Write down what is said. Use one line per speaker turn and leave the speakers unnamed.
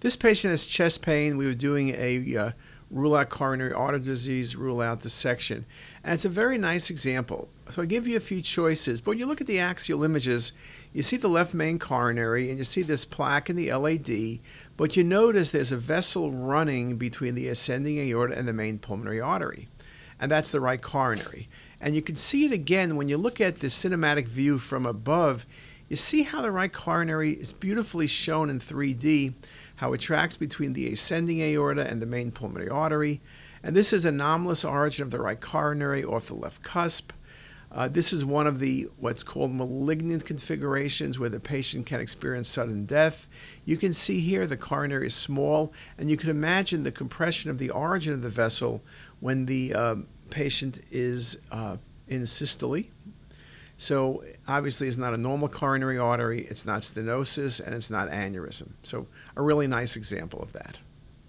This patient has chest pain. We were doing a uh, rule out coronary artery disease, rule out dissection. And it's a very nice example. So I give you a few choices. But when you look at the axial images, you see the left main coronary and you see this plaque in the LAD, but you notice there's a vessel running between the ascending aorta and the main pulmonary artery. And that's the right coronary. And you can see it again when you look at the cinematic view from above. You see how the right coronary is beautifully shown in 3D, how it tracks between the ascending aorta and the main pulmonary artery. And this is anomalous origin of the right coronary off the left cusp. Uh, this is one of the what's called malignant configurations where the patient can experience sudden death. You can see here the coronary is small, and you can imagine the compression of the origin of the vessel when the uh, patient is uh, in systole. So obviously, it's not a normal coronary artery, it's not stenosis, and it's not aneurysm. So a really nice example of that.